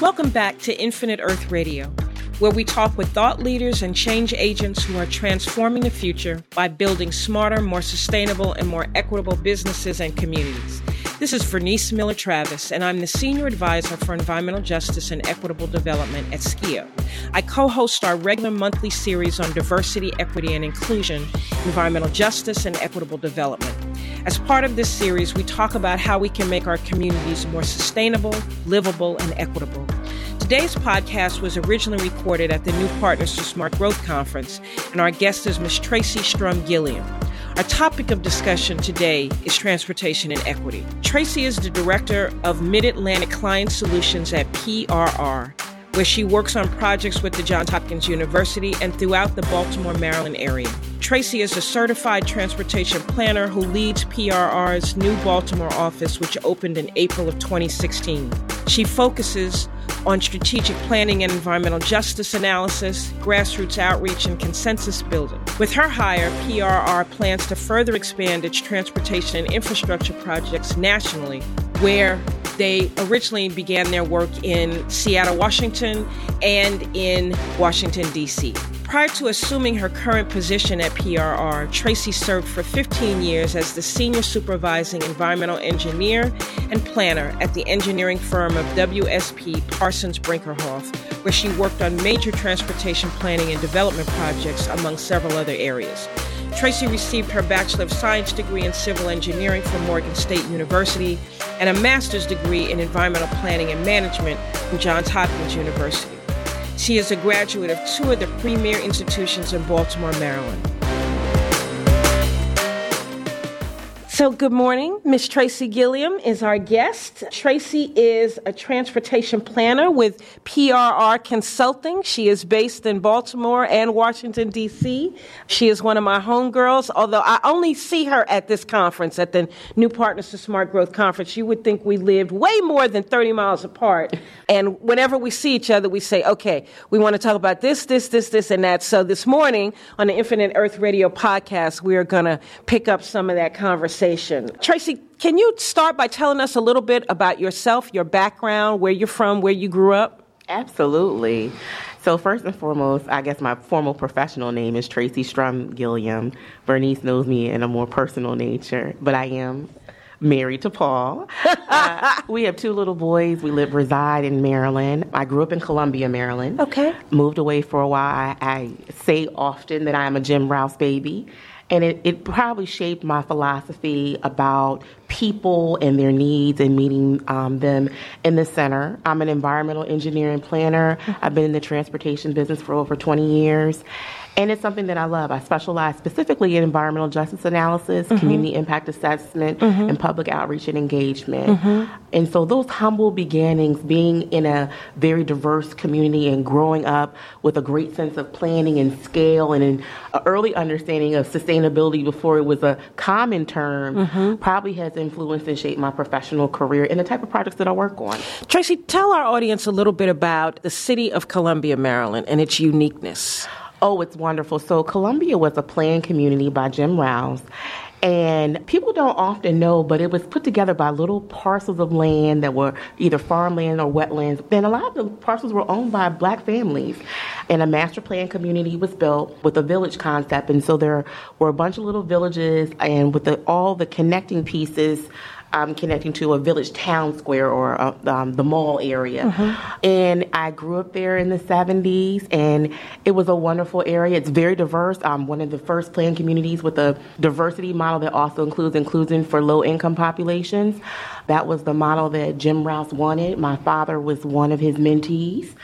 Welcome back to Infinite Earth Radio, where we talk with thought leaders and change agents who are transforming the future by building smarter, more sustainable, and more equitable businesses and communities. This is Vernice Miller Travis, and I'm the Senior Advisor for Environmental Justice and Equitable Development at Skeo. I co host our regular monthly series on diversity, equity, and inclusion, environmental justice, and equitable development. As part of this series, we talk about how we can make our communities more sustainable, livable, and equitable. Today's podcast was originally recorded at the New Partners for Smart Growth Conference, and our guest is Ms. Tracy Strum Gilliam. Our topic of discussion today is transportation and equity. Tracy is the director of Mid Atlantic Client Solutions at PRR, where she works on projects with the Johns Hopkins University and throughout the Baltimore, Maryland area. Tracy is a certified transportation planner who leads PRR's new Baltimore office, which opened in April of 2016. She focuses on strategic planning and environmental justice analysis, grassroots outreach, and consensus building. With her hire, PRR plans to further expand its transportation and infrastructure projects nationally, where they originally began their work in Seattle, Washington, and in Washington, D.C. Prior to assuming her current position at PRR, Tracy served for 15 years as the senior supervising environmental engineer and planner at the engineering firm of WSP Parsons Brinckerhoff, where she worked on major transportation planning and development projects, among several other areas. Tracy received her Bachelor of Science degree in Civil Engineering from Morgan State University and a master's degree in Environmental Planning and Management from Johns Hopkins University. She is a graduate of two of the premier institutions in Baltimore, Maryland. So, good morning. Miss Tracy Gilliam is our guest. Tracy is a transportation planner with PRR Consulting. She is based in Baltimore and Washington, D.C. She is one of my homegirls, although I only see her at this conference, at the New Partners to Smart Growth Conference. You would think we lived way more than 30 miles apart. And whenever we see each other, we say, okay, we want to talk about this, this, this, this, and that. So, this morning on the Infinite Earth Radio podcast, we are going to pick up some of that conversation conversation. Tracy, can you start by telling us a little bit about yourself, your background, where you're from, where you grew up? Absolutely. So, first and foremost, I guess my formal professional name is Tracy Strum Gilliam. Vernice knows me in a more personal nature, but I am married to Paul. uh, we have two little boys. We live reside in Maryland. I grew up in Columbia, Maryland. Okay. Moved away for a while. I, I say often that I am a Jim Rouse baby and it, it probably shaped my philosophy about people and their needs and meeting um, them in the center. I'm an environmental engineering planner. I've been in the transportation business for over 20 years. And it's something that I love. I specialize specifically in environmental justice analysis, mm-hmm. community impact assessment, mm-hmm. and public outreach and engagement. Mm-hmm. And so those humble beginnings, being in a very diverse community and growing up with a great sense of planning and scale and an early understanding of sustainability before it was a common term, mm-hmm. probably has influenced and shaped my professional career and the type of projects that I work on. Tracy, tell our audience a little bit about the city of Columbia, Maryland, and its uniqueness. Oh, it's wonderful. So, Columbia was a planned community by Jim Rouse. And people don't often know, but it was put together by little parcels of land that were either farmland or wetlands. And a lot of the parcels were owned by black families. And a master plan community was built with a village concept. And so there were a bunch of little villages, and with the, all the connecting pieces um, connecting to a village town square or uh, um, the mall area. Mm-hmm. And I grew up there in the 70s, and it was a wonderful area. It's very diverse. I'm one of the first planned communities with a diversity model that also includes inclusion for low income populations. That was the model that Jim Rouse wanted. My father was one of his mentees.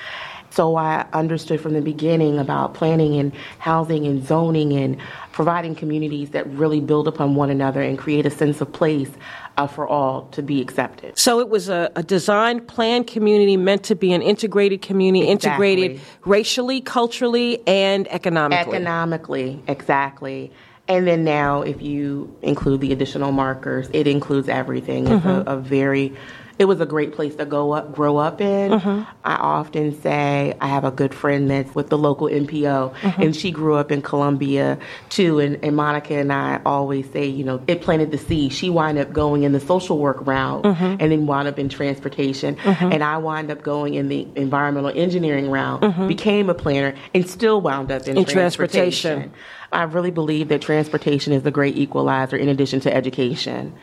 So I understood from the beginning about planning and housing and zoning and providing communities that really build upon one another and create a sense of place uh, for all to be accepted. So it was a, a designed, planned community meant to be an integrated community, exactly. integrated racially, culturally, and economically. Economically, exactly. And then now, if you include the additional markers, it includes everything. It's mm-hmm. a, a very it was a great place to go up, grow up in. Mm-hmm. I often say I have a good friend that's with the local NPO, mm-hmm. and she grew up in Columbia too. And, and, Monica and I always say, you know, it planted the seed. She wound up going in the social work route, mm-hmm. and then wound up in transportation, mm-hmm. and I wound up going in the environmental engineering route, mm-hmm. became a planner, and still wound up in, in transportation. transportation. I really believe that transportation is the great equalizer in addition to education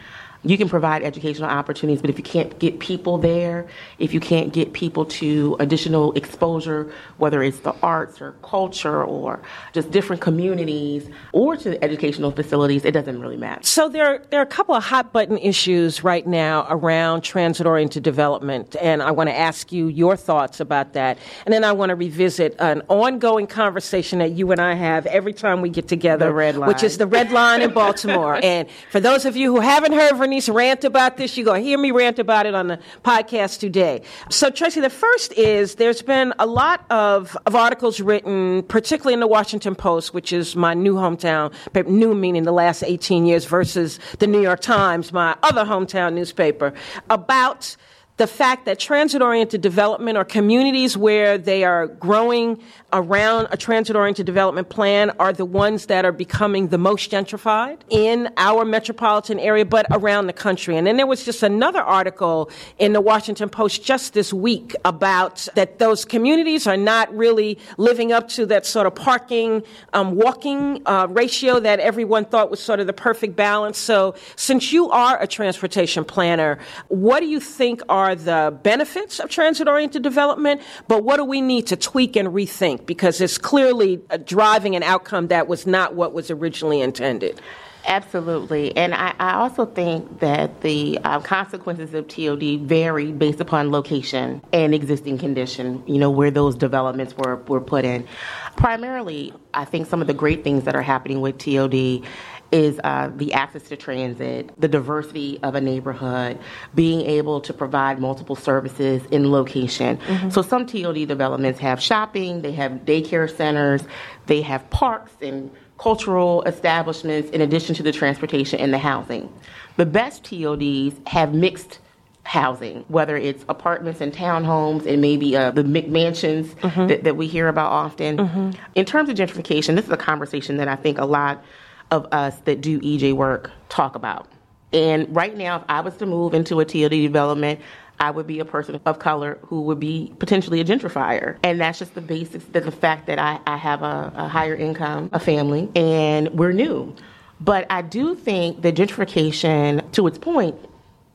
you can provide educational opportunities, but if you can't get people there, if you can't get people to additional exposure, whether it's the arts or culture or just different communities or to educational facilities, it doesn't really matter. So there, there are a couple of hot button issues right now around transit oriented development, and I want to ask you your thoughts about that. And then I want to revisit an ongoing conversation that you and I have every time we get together, which is the Red Line in Baltimore. and for those of you who haven't heard Rant about this. You're going to hear me rant about it on the podcast today. So, Tracy, the first is there's been a lot of, of articles written, particularly in the Washington Post, which is my new hometown, new meaning the last 18 years, versus the New York Times, my other hometown newspaper, about the fact that transit oriented development or communities where they are growing around a transit oriented development plan are the ones that are becoming the most gentrified in our metropolitan area, but around the country. And then there was just another article in the Washington Post just this week about that those communities are not really living up to that sort of parking, um, walking uh, ratio that everyone thought was sort of the perfect balance. So, since you are a transportation planner, what do you think are are the benefits of transit oriented development, but what do we need to tweak and rethink? Because it's clearly driving an outcome that was not what was originally intended. Absolutely. And I, I, also think that the uh, consequences of TOD vary based upon location and existing condition, you know, where those developments were, were put in. Primarily, I think some of the great things that are happening with TOD is uh, the access to transit, the diversity of a neighborhood, being able to provide multiple services in location. Mm-hmm. So some TOD developments have shopping, they have daycare centers, they have parks and cultural establishments in addition to the transportation and the housing. The best TODs have mixed housing, whether it's apartments and townhomes and maybe uh, the McMansions mm-hmm. that, that, we hear about often. Mm-hmm. In terms of gentrification, this is a conversation that I think a lot of us that do EJ work talk about. And right now, if I was to move into a TOD development, I would be a person of color who would be potentially a gentrifier. And that's just the basics, the fact that I, I have a, a higher income, a family, and we're new. But I do think that gentrification, to its point,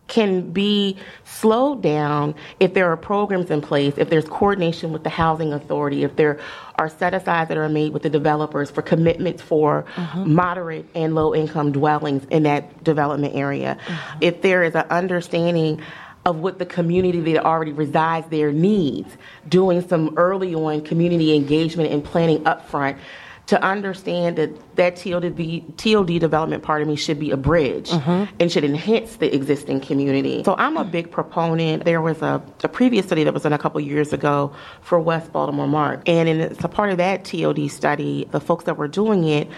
can be slowed down if there are programs in place, if there's coordination with the housing authority, if there are set asides that are made with the developers for commitments for mm-hmm. moderate and low income dwellings in that development area. Mm-hmm. If there is an understanding of what the community that already resides there needs, doing some early on community engagement and planning upfront to understand that that TOD, TOD development part of me should be a bridge mm-hmm. and should enhance the existing community. So I'm a big proponent. There was a, a previous study that was done a couple years ago for West Baltimore MARC. And in, as a part of that TOD study, the folks that were doing it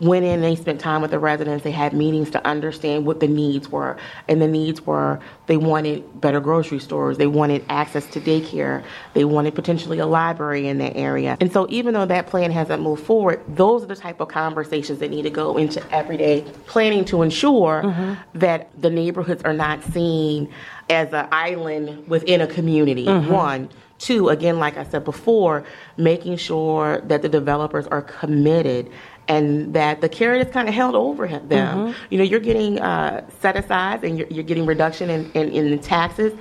went in and they spent time with the residents. They had meetings to understand what the needs were. And the needs were they wanted better grocery stores, they wanted access to daycare, they wanted potentially a library in that area. And so, even though that plan hasn't moved forward, those are the type of conversations that need to go into everyday planning to ensure mm-hmm. that the neighborhoods are not seen as an island within a community. Mm-hmm. One. Two, again, like I said before, making sure that the developers are committed and that the carrot is kind of held over them. Mm-hmm. You know, you're getting uh, set aside and you're, you're, getting reduction in, in, in, the taxes.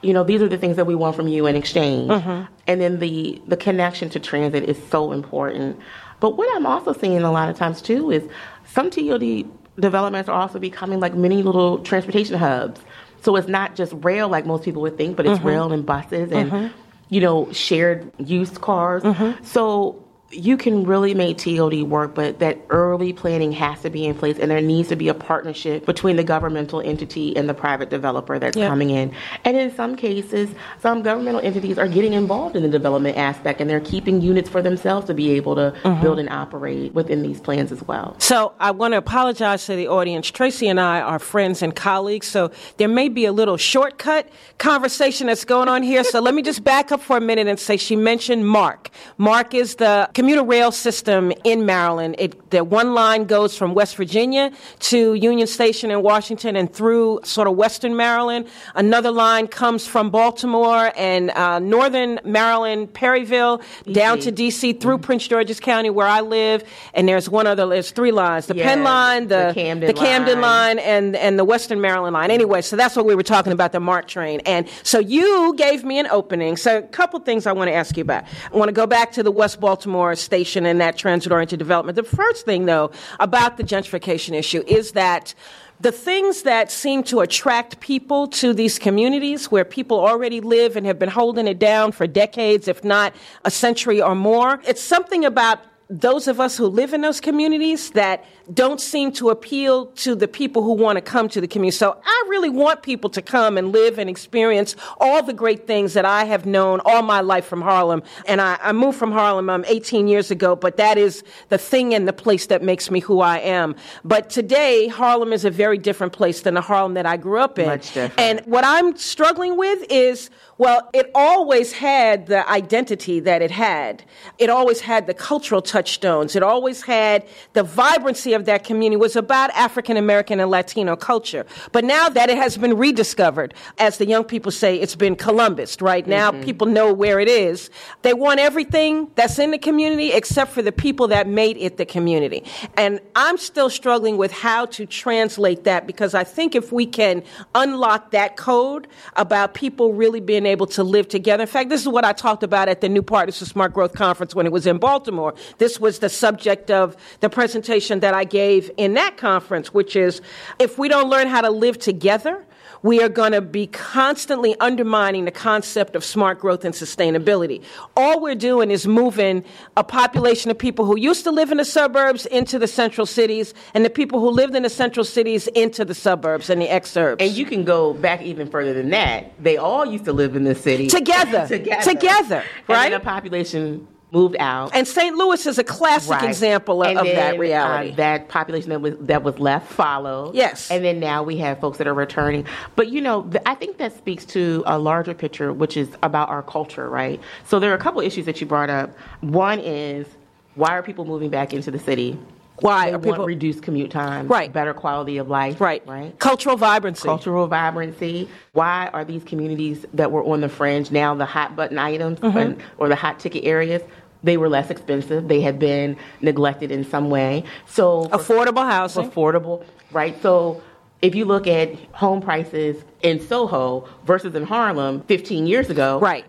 You know, these are the things that we want from you in exchange. Mm-hmm. And then the, the connection to transit is so important. But what I'm also seeing a lot of times too is some TOD developments are also becoming like mini little transportation hubs. So it's not just rail like most people would think, but it's mm-hmm. rail and buses and, mm-hmm. you know, shared use cars. Mm-hmm. So you can really make TOD work, but that early planning has to be in place, and there needs to be a partnership between the governmental entity and the private developer that's yep. coming in. And in some cases, some governmental entities are getting involved in the development aspect, and they're keeping units for themselves to be able to mm-hmm. build and operate within these plans as well. So I want to apologize to the audience. Tracy and I are friends and colleagues, so there may be a little shortcut conversation that's going on here. so let me just back up for a minute and say she mentioned MARC. MARC is the commuter rail system in Maryland. It, the one line goes from West Virginia to Union Station in Washington and through sort of Western Maryland. Another line comes from Baltimore and uh, Northern Maryland, Perryville, D.C. down to D.C. through mm-hmm. Prince George's County, where I live. And there's one other. There's three lines: the yeah, Penn line, the, the Camden, the Camden line. line, and and the Western Maryland line. Anyway, so that's what we were talking about the MARC train. And so you gave me an opening. So a couple things I want to ask you about. I want to go back to the West Baltimore station and that transit oriented development. The first thing, though, about the gentrification issue is that the things that seem to attract people to these communities where people already live and have been holding it down for decades, if not a century or more, it's something about those of us who live in those communities that don't seem to appeal to the people who want to come to the community. So I really want people to come and live and experience all the great things that I have known all my life from Harlem. And I, I moved from Harlem um, 18 years ago, but that is the thing and the place that makes me who I am. But today, Harlem is a very different place than the Harlem that I grew up in. Much different. And what I'm struggling with is well, it always had the identity that it had. It always had the cultural touchstones. It always had the vibrancy of that community was about African American and Latino culture. But now that it has been rediscovered, as the young people say, it's been Columbus, right? Now mm-hmm. people know where it is. They want everything that's in the community except for the people that made it the community. And I'm still struggling with how to translate that because I think if we can unlock that code about people really being able to live together. In fact, this is what I talked about at the New Partners for Smart Growth Conference when it was in Baltimore. This was the subject of the presentation that I gave in that conference, which is if we don't learn how to live together, we are going to be constantly undermining the concept of smart growth and sustainability. All we're doing is moving a population of people who used to live in the suburbs into the central cities and the people who lived in the central cities into the suburbs and the exurbs. And you can go back even further than that. They all used to live in the city together. together. Together. Right? And the population moved out. And St. Louis is a classic right. example of, of then, that uh, reality. Uh, that population that was that was left followed. Yes. And then now we have folks that are returning. But you know, th- I think that speaks to a larger picture, which is about our culture, right? So there are a couple issues that you brought up. One is why are people moving back into the city? Why they are people reduced commute time, right? Better quality of life, right? Right. Cultural vibrancy. Cultural vibrancy. Why are these communities that were on the fringe now the hot button items mm-hmm. and, or the hot ticket areas? They were less expensive. They had been neglected in some way. So affordable housing, affordable, right? So if you look at home prices in Soho versus in Harlem 15 years ago, right?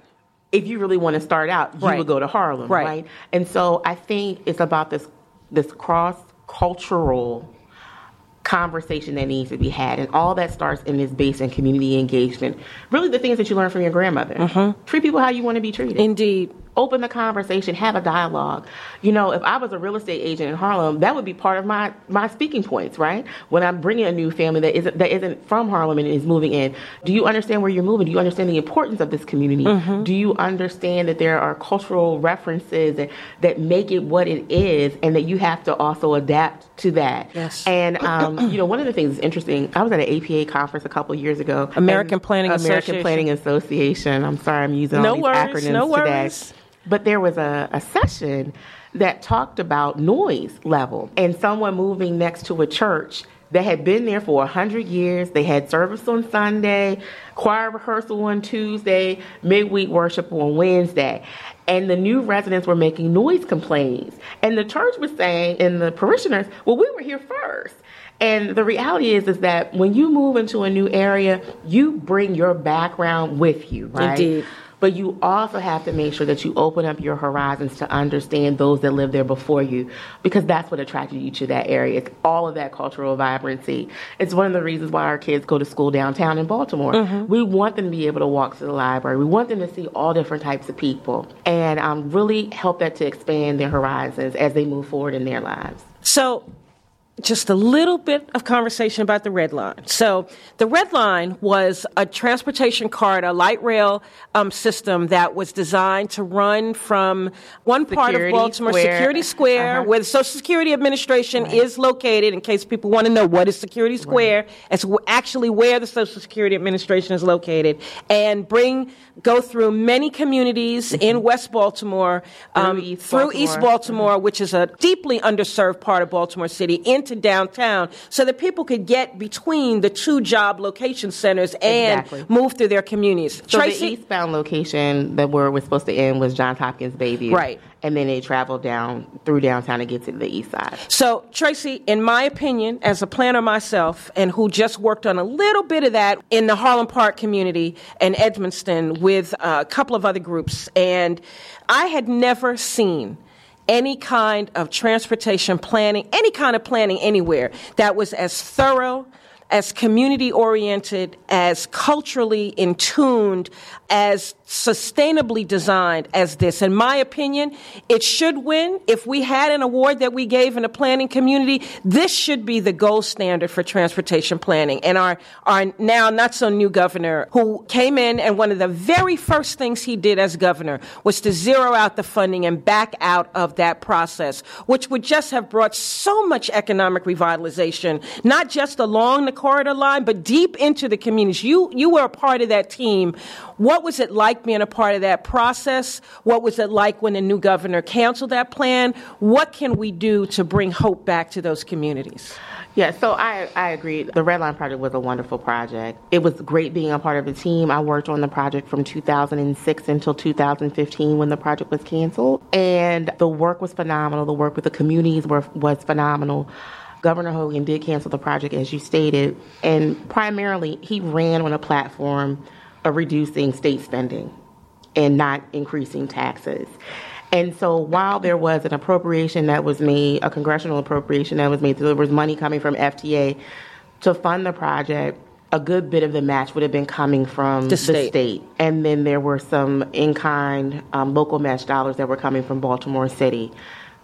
If you really want to start out, you right. would go to Harlem, right. right? And so I think it's about this this cross cultural conversation that needs to be had. And all that starts in this base and community engagement. Really, the things that you learn from your grandmother. Mm-hmm. Treat people how you want to be treated. Indeed open the conversation, have a dialogue. You know, if I was a real estate agent in Harlem, that would be part of my my speaking points, right? When I'm bringing a new family that isn't that isn't from Harlem and is moving in, do you understand where you're moving? Do you understand the importance of this community? Mm-hmm. Do you understand that there are cultural references that, that make it what it is, and that you have to also adapt to that? Yes. And um, you know, one of the things that's interesting. I was at an APA conference a couple years ago. American Planning American Association. Planning Association. I'm sorry, I'm using no all these worries, acronyms no today. Worries. But there was a, a session that talked about noise level and someone moving next to a church that had been there for 100 years. They had service on Sunday, choir rehearsal on Tuesday, midweek worship on Wednesday. And the new residents were making noise complaints. And the church was saying, and the parishioners, well, we were here first. And the reality is, is that when you move into a new area, you bring your background with you, right? Indeed. But you also have to make sure that you open up your horizons to understand those that live there before you, because that's what attracted you to that area. It's all of that cultural vibrancy. It's one of the reasons why our kids go to school downtown in Baltimore. Mm-hmm. We want them to be able to walk to the library. We want them to see all different types of people, and um, really help that to expand their horizons as they move forward in their lives. So just a little bit of conversation about the Red Line. So, the Red Line was a transportation card, a light rail um, system that was designed to run from one part of Baltimore, Square. Security Square, uh-huh. where the Social Security Administration right. is located. In case people want to know what is Security Square, right. it's actually where the Social Security Administration is located, and bring go through many communities mm-hmm. in West Baltimore, um, through, East, through Baltimore. East Baltimore, mm-hmm. which is a deeply underserved part of Baltimore City, into downtown, so that people could get between the two job location centers and exactly. move through their communities. So Tracy? the eastbound location that where we're supposed to end was Johns Hopkins Bayview. right? and then they travel down through downtown to get to the east side. So, Tracy, in my opinion, as a planner myself, and who just worked on a little bit of that in the Harlem Park community and Edmondson with a couple of other groups, and I had never seen any kind of transportation planning, any kind of planning anywhere that was as thorough as community oriented, as culturally in tuned, as sustainably designed as this. In my opinion, it should win. If we had an award that we gave in the planning community, this should be the gold standard for transportation planning. And our, our now not so new governor, who came in and one of the very first things he did as governor was to zero out the funding and back out of that process, which would just have brought so much economic revitalization, not just along the corridor line, but deep into the communities. You, you were a part of that team. What was it like being a part of that process? What was it like when the new governor canceled that plan? What can we do to bring hope back to those communities? Yeah, so I, I agree. The Red Line project was a wonderful project. It was great being a part of the team. I worked on the project from 2006 until 2015 when the project was canceled. And the work was phenomenal. The work with the communities were, was phenomenal. Governor Hogan did cancel the project, as you stated, and primarily he ran on a platform of reducing state spending and not increasing taxes. And so while there was an appropriation that was made, a congressional appropriation that was made, so there was money coming from FTA to fund the project, a good bit of the match would have been coming from the state. The state. And then there were some in kind um, local match dollars that were coming from Baltimore City.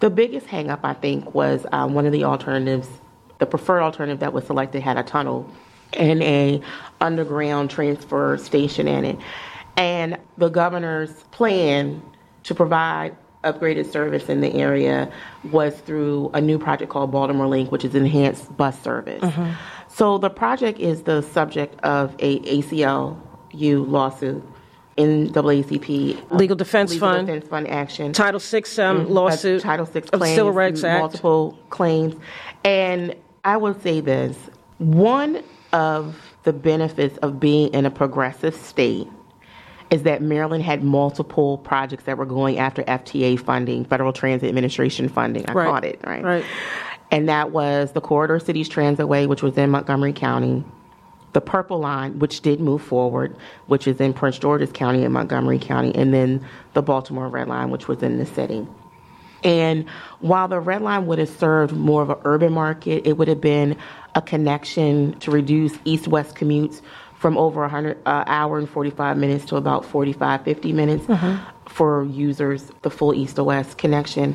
The biggest hangup, I think, was um, one of the alternatives, the preferred alternative that was selected had a tunnel and a underground transfer station in it. And the governor's plan to provide upgraded service in the area was through a new project called Baltimore Link, which is enhanced bus service. Mm-hmm. So the project is the subject of a ACLU lawsuit. NAACP Legal Defense Legal Fund, Defense Fund action, Title Six um, mm-hmm. lawsuit, Title Six of Civil Rights Act, multiple claims, and I will say this: one of the benefits of being in a progressive state is that Maryland had multiple projects that were going after FTA funding, Federal Transit Administration funding. I right. caught it, right? Right. And that was the Corridor Cities Transitway, which was in Montgomery County, the Purple Line, which did move forward, which is in Prince George's County and Montgomery County, and then the Baltimore Red Line, which was in the city. And while the Red Line would have served more of an urban market, it would have been a connection to reduce east west commutes from over 100 uh, hour and 45 minutes to about 45 50 minutes mm-hmm. for users the full east to west connection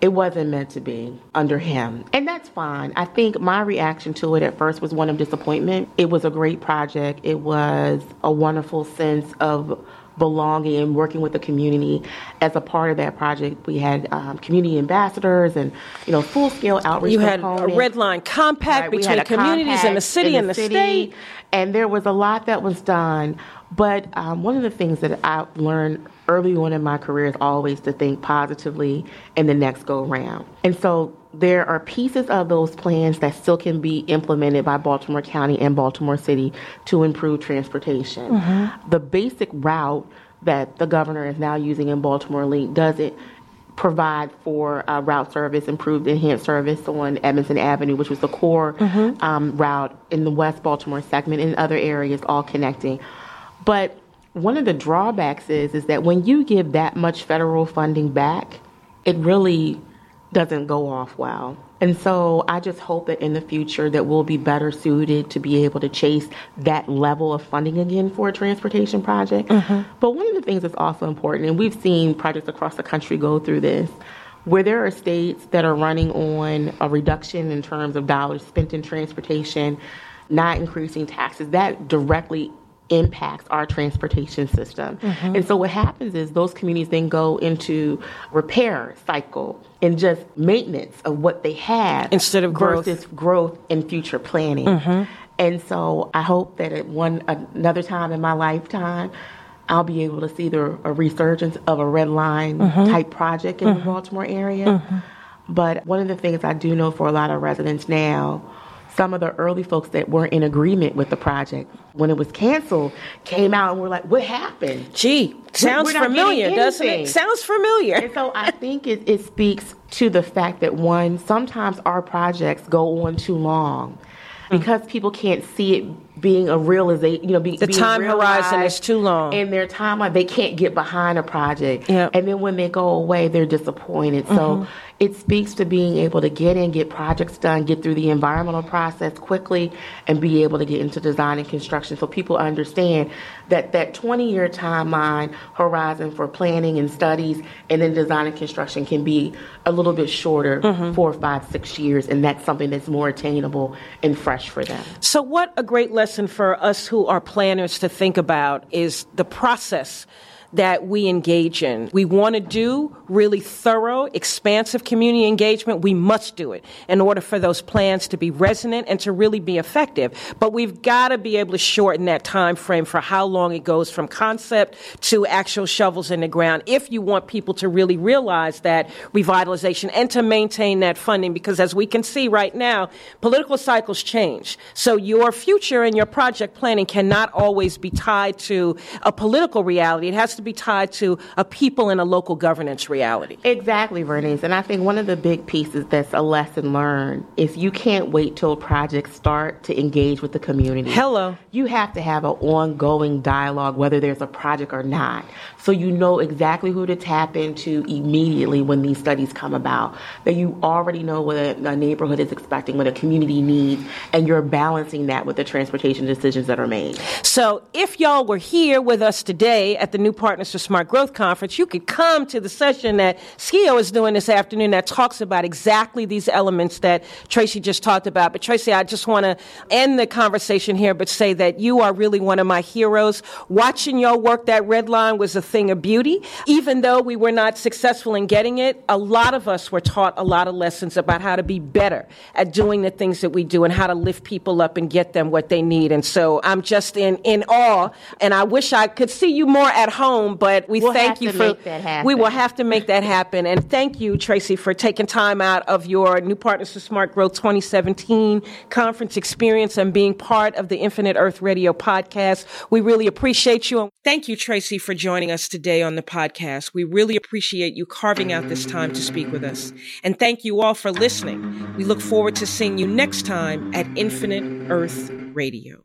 it wasn't meant to be under him and that's fine i think my reaction to it at first was one of disappointment it was a great project it was a wonderful sense of belonging and working with the community. As a part of that project, we had um, community ambassadors and you know full scale outreach. You had a red line compact right, between communities and the city and the, the state, and there was a lot that was done. But um, one of the things that I've learned early on in my career is always to think positively in the next go round. And so there are pieces of those plans that still can be implemented by Baltimore County and Baltimore City to improve transportation. Mm-hmm. The basic route that the governor is now using in Baltimore Link doesn't provide for uh, route service, improved enhanced service on Edmondson Avenue, which was the core mm-hmm. um, route in the West Baltimore segment and other areas all connecting. But One of the drawbacks is is that when you give that much federal funding back, it really doesn't go off well. And so I just hope that in the future that we'll be better suited to be able to chase that level of funding again for a transportation project. Mm-hmm. But one of the things that's also important, and we've seen projects across the country go through this, where there are states that are running on a reduction in terms of dollars spent in transportation, not increasing taxes, that directly impacts our transportation system. Mm-hmm. And so what happens is those communities then go into repair cycle and just maintenance of what they have instead of growth. versus growth and future planning. Mm-hmm. And so I hope that at one another time in my lifetime I'll be able to see the a resurgence of a red line mm-hmm. type project in the mm-hmm. Baltimore area. Mm-hmm. But one of the things I do know for a lot of residents now some of the early folks that weren't in agreement with the project when it was canceled came out and were like, "What happened?" Gee, sounds familiar, doesn't it? Sounds familiar. And so I think it, it speaks to the fact that one, sometimes our projects go on too long hmm. because people can't see it being a realization, you know, be, the time horizon is too long. and their timeline, they can't get behind a project. Yep. And then when they go away, they're disappointed. Mm-hmm. So it speaks to being able to get in, get projects done, get through the environmental process quickly, and be able to get into design and construction so people understand that that 20 year timeline horizon for planning and studies and then design and construction can be a little bit shorter, mm-hmm. four, five, six years, and that's something that's more attainable and fresh for them. So, what a great lesson for us who are planners to think about is the process that we engage in. We want to do really thorough, expansive community engagement. We must do it in order for those plans to be resonant and to really be effective. But we've got to be able to shorten that time frame for how long it goes from concept to actual shovels in the ground if you want people to really realize that revitalization and to maintain that funding because as we can see right now, political cycles change. So your future and your project planning cannot always be tied to a political reality. It has to to be tied to a people and a local governance reality. Exactly, Vernice. And I think one of the big pieces that's a lesson learned is you can't wait till projects start to engage with the community. Hello. You have to have an ongoing dialogue, whether there's a project or not. So you know exactly who to tap into immediately when these studies come about. That you already know what a, neighborhood is expecting, what a community needs, and you're balancing that with the transportation decisions that are made. So if y'all were here with us today at the New Partners for Smart Growth Conference, you could come to the session that Skeo is doing this afternoon that talks about exactly these elements that Tracy just talked about. But Tracy, I just want to end the conversation here, but say that you are really one of my heroes. Watching your work, that red line was a thing of beauty. Even though we were not successful in getting it, a lot of us were taught a lot of lessons about how to be better at doing the things that we do and how to lift people up and get them what they need. And so I'm just in, in awe. And I wish I could see you more at home, but we we'll thank you for we will have to make that happen. And thank you, Tracy, for taking time out of your New Partners for Smart Growth 2017 conference experience and being part of the Infinite Earth Radio podcast. We really appreciate you. Thank you, Tracy, for joining us today on the podcast. We really appreciate you carving out this time to speak with us. And thank you all for listening. We look forward to seeing you next time at Infinite Earth Radio.